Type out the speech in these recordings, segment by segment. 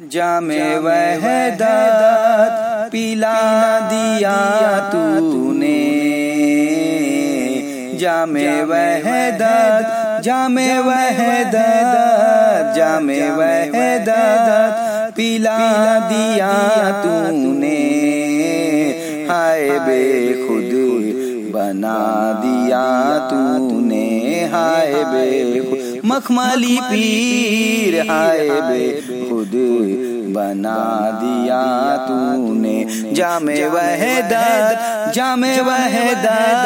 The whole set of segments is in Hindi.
जामे वहदत पिला दिया तूने। जामे वहदत जामे वहदत जामे वहदत पिला दिया तूने। हाय बेखुद बना दिया तूने, हाय बे मखमली पीर, हाय बे खुद। बना दिया तूने, जामे वहदत जामे वहदत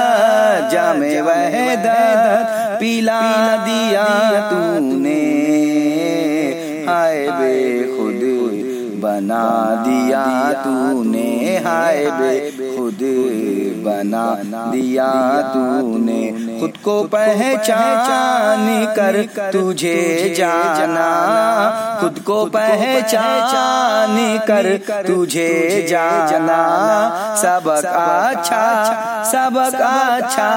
जामे वहदत, पिला दिया तूने, हाय बे खुद। बना दिया तूने, हाय बे खुद बना दिया तूने खुद को पहचान कर तुझे जाना खुद को पहचान कर तुझे जाना सबक अच्छा सबक अच्छा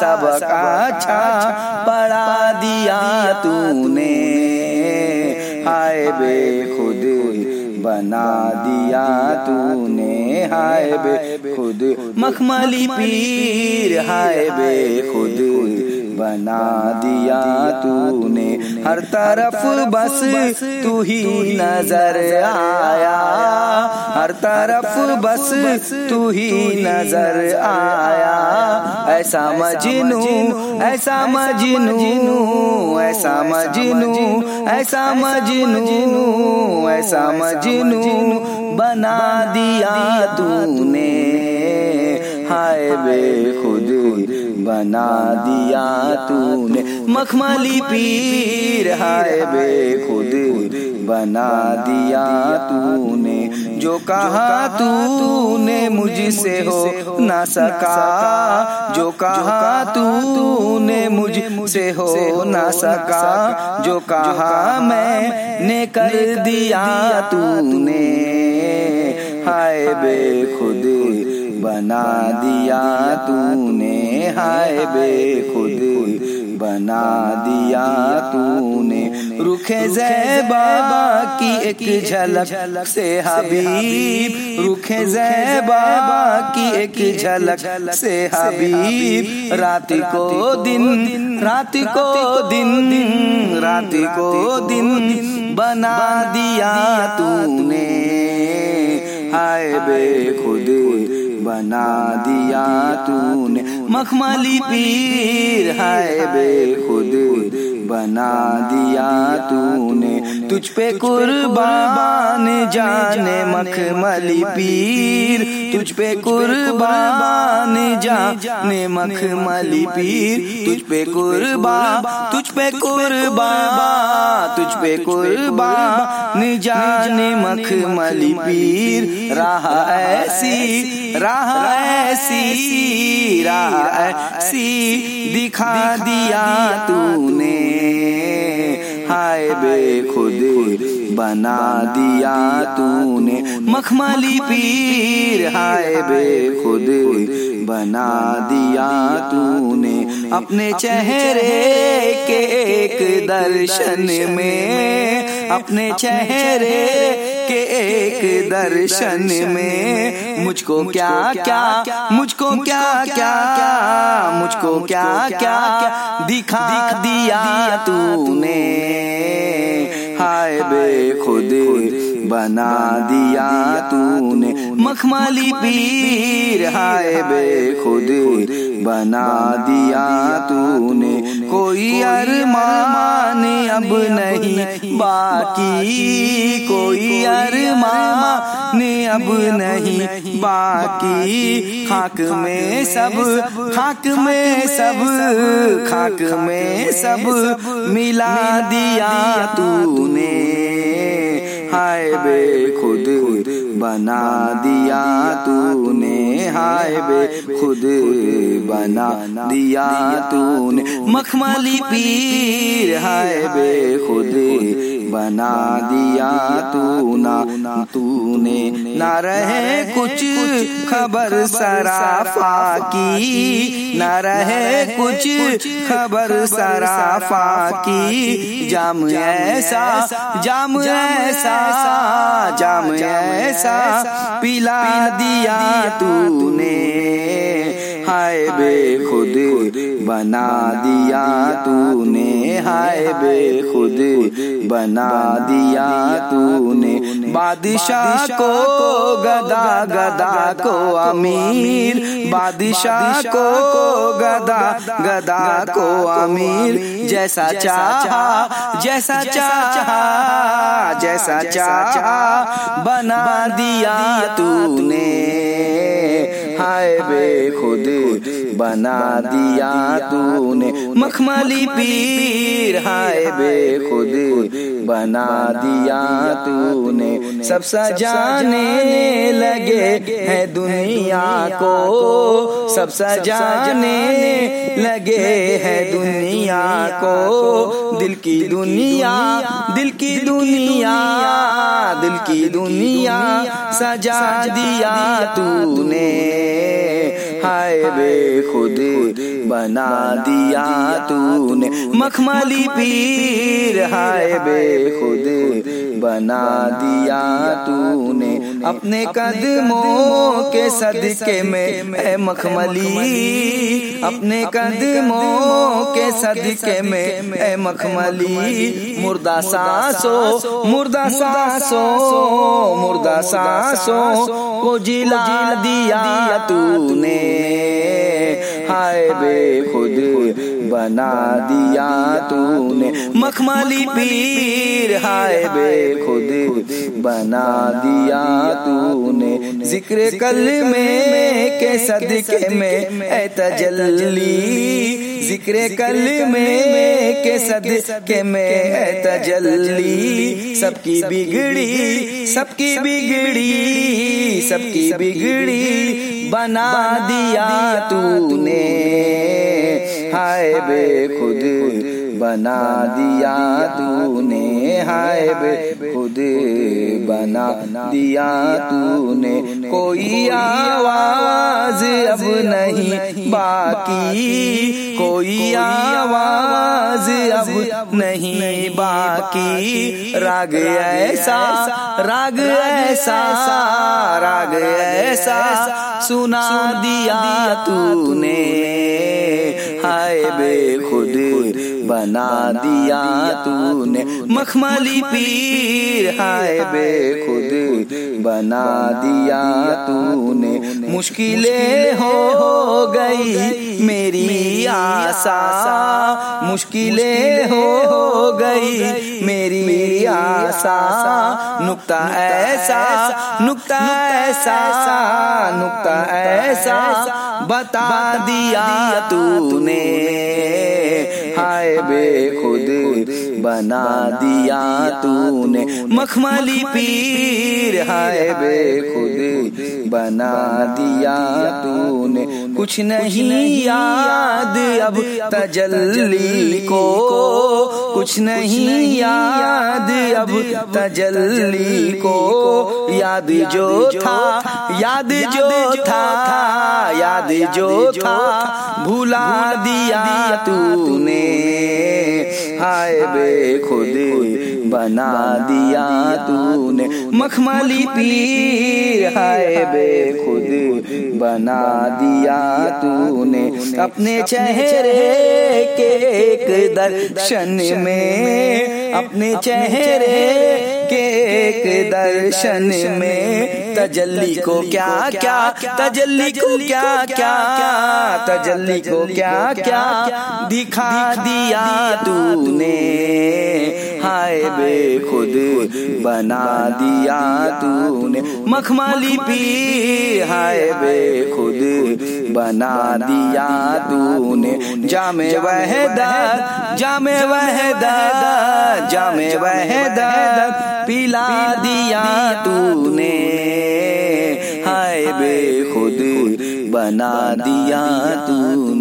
सबक अच्छा पढ़ा दिया तूने हाय बे खुद बना दिया तूने हाय बे खुद मखमली पीर हाय बे खुद बना दिया तूने। हर तरफ़ बस तू ही नज़र आया। हर तरफ़ बस तू ही नज़र आया। ऐसा मजनू ऐसा मजनू ऐसा मजनू ऐसा मजनू ऐसा मजनू बना दिया तूने। हाय बे खुद बना दिया तूने। मखमली पीर, हाय बे खुद बना दिया तूने। जो कहा तूने मुझसे हो, न सका। जो कहा तूने मुझसे हो, न सका। जो कहा मैंने कर दिया तूने, हाय बे खुद बना दिया तूने, हाय बे खुद बना दिया तूने। रुखे जैबा की एक झलक से हबीब। रुखे जैबा की एक झलक से हबीब। रात को दिन रात को दिन रात को दिन बना दिया तूने। हाय बे खुद। बना दिया तूने। मखमली पीर है बे खुद बना दिया तूने तुझ पे कुर्बान जाने मखमली पीर तुझ पे कुर्बान जाने मखमली पीर तुझ पे कुर्बा तुझ पे कुर्बा तुझ पे कुर्बान जाने मखमली पीर राह ऐसी राह ऐसी राह ऐसी दिखा दिया तूने हाय बे खुद बना दिया तूने, मखमली पीर, हाय बे खुद, बना दिया तूने, अपने चेहरे के एक दर्शन में, अपने चेहरे के एक दर्शन में मुझको क्या क्या, मुझको क्या क्या, मुझको क्या क्या दिखा दिया तूने? हाय बे खुद बना दिया तूने। मखमली पीर, हाय बे खुद बना दिया तूने। कोई अरमान अब नहीं बाकी कोई अरमान अब नहीं बाकी खाक में सब खाक में सब खाक में सब मिला दिया तूने। हाय बे खुद बना दिया तूने हाय बे खुद बना दिया तूने। मखमली पीर हाय बे खुद बना दिया तू ना तूने न रहे कुछ खबर सराफा की। न रहे कुछ खबर सराफा की। जाम ऐसा जाम ऐसा जाम ऐसा पिला दिया तूने। हाय बे खुद बना दिया तूने। हाय बे खुद बना दिया तूने। बादशाह को गदा गदा को अमीर। बादशाह को गदा गदा को अमीर। जैसा चाहा जैसा चाहा जैसा चाहा बना दिया तूने। हाय बे खुद बना दिया तूने मखमली पीर हाय बे खुद बना दिया तूने। सब सजाने लगे है दुनिया को। सब सजाने लगे है दुनिया को। दिल की दुनिया दिल की दुनिया दिल की दुनिया सजा दिया तूने। हाय बे खुद बना दिया तूने। मखमली पीर हाय बे खुद बना दिया तूने। अपने कदमों के सदके में है मखमली। अपने कदमों के सदके में है मखमली। मुर्दा सासो मुर्दा सासो मुर्दा सासो को जिला दिया तूने। हाय बे खुद बना दिया तूने। मखमली पीर, हाय बे खुद, बना दिया तूने। ज़िक्र कल में, के सदके में तजल्ली। ज़िक्र कल में, के सदके में तजल्ली। सबकी बिगड़ी सबकी बिगड़ी सबकी बिगड़ी बना दिया तूने। हाय बे खुद बना दिया तूने हाय बे खुद बना दिया तूने कोई आवाज़ अब नहीं बाकी कोई आवाज़ अब नहीं बाकी राग ऐसा राग ऐसा राग ऐसा सुना दिया तूने। हाय बे खुद बना दिया तूने। मखमली पीर, हाय बे खुद बना दिया तूने। मुश्किलें हो गई मेरी आशा मुश्किलें हो गई मेरी आशा नुक्ता ऐसा नुक्ता ऐसा नुक्ता ऐसा बता दिया तूने हाय बे खुद बना दिया तूने मखमली पीर हाय बे खुद बना दिया तूने कुछ नहीं याद अब तजल्ली को कुछ नहीं याद अब तजल्ली को याद जो था याद जो था याद जो था भुला दिया तूने हाय बे खुद। बना दिया तूने। मखमली पीर हाय बे खुद। बना दिया तूने। अपने चेहरे के एक दर्शन में। अपने चेहरे के एक दर्शन में। तजल्ली को क्या क्या तजल्ली को क्या क्या तजल्ली को क्या क्या दिखा दिया तूने। हाय बे खुद बना दिया तूने मखमली पी हाय बे खुद बना दिया तूने। जामे वहदत जामे वहदत जामे वहदत पिला दिया तूने। हाय बे खुद बना दिया तू